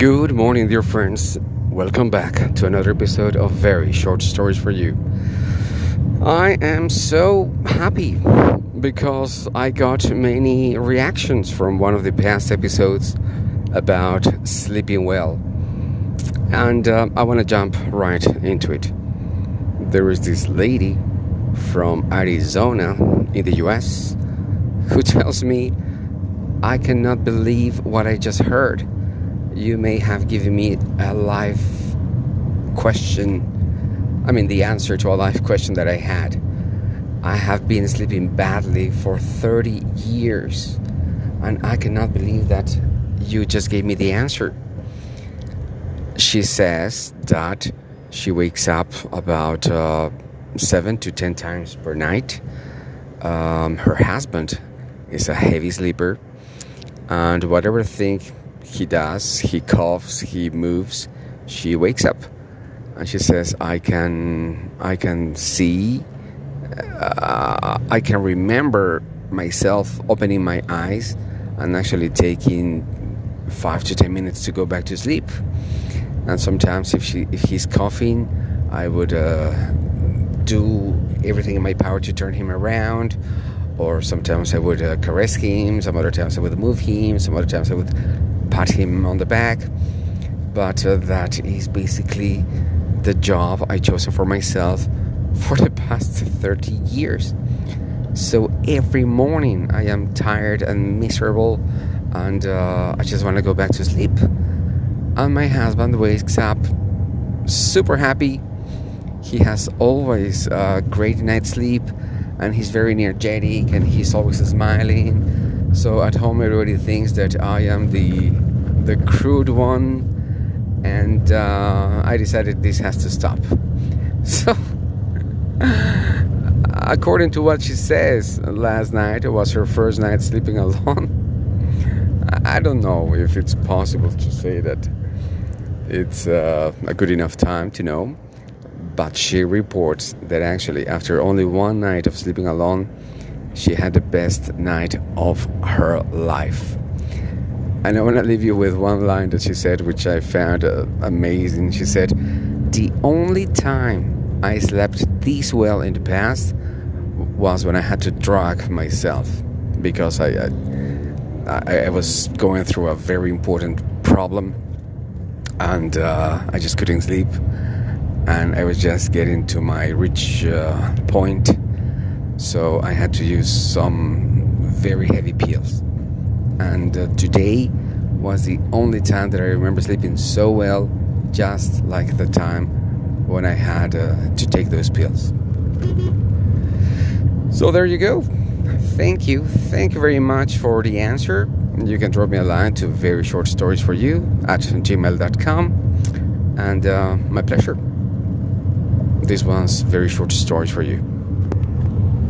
Good morning, dear friends. Welcome back to another episode of Very Short Stories for You. I am so happy because I got many reactions from one of the past episodes about sleeping well. And uh, I want to jump right into it. There is this lady from Arizona in the US who tells me, I cannot believe what I just heard you may have given me a life question. I mean, the answer to a life question that I had. I have been sleeping badly for 30 years, and I cannot believe that you just gave me the answer. She says that she wakes up about uh, seven to ten times per night. Um, her husband is a heavy sleeper, and whatever thing he does. He coughs, he moves. She wakes up and she says, "I can, I can see, uh, I can remember myself opening my eyes and actually taking five to ten minutes to go back to sleep. And sometimes, if she, if he's coughing, I would uh, do everything in my power to turn him around." Or sometimes I would uh, caress him, some other times I would move him, some other times I would pat him on the back. But uh, that is basically the job I chosen for myself for the past 30 years. So every morning I am tired and miserable, and uh, I just want to go back to sleep. And my husband wakes up super happy. He has always a great night's sleep, and he's very energetic, and he's always smiling so at home, everybody thinks that I am the the crude one, and uh, I decided this has to stop. So, according to what she says, last night was her first night sleeping alone. I don't know if it's possible to say that it's uh, a good enough time to know, but she reports that actually, after only one night of sleeping alone, she had the best night of her life. And I want to leave you with one line that she said, which I found uh, amazing. She said, The only time I slept this well in the past was when I had to drag myself because I, I, I was going through a very important problem and uh, I just couldn't sleep. And I was just getting to my reach uh, point so I had to use some very heavy pills. And uh, today was the only time that I remember sleeping so well, just like the time when I had uh, to take those pills. So there you go. Thank you. Thank you very much for the answer. You can drop me a line to very short stories for you at gmail.com. And uh, my pleasure. This one's very short stories for you.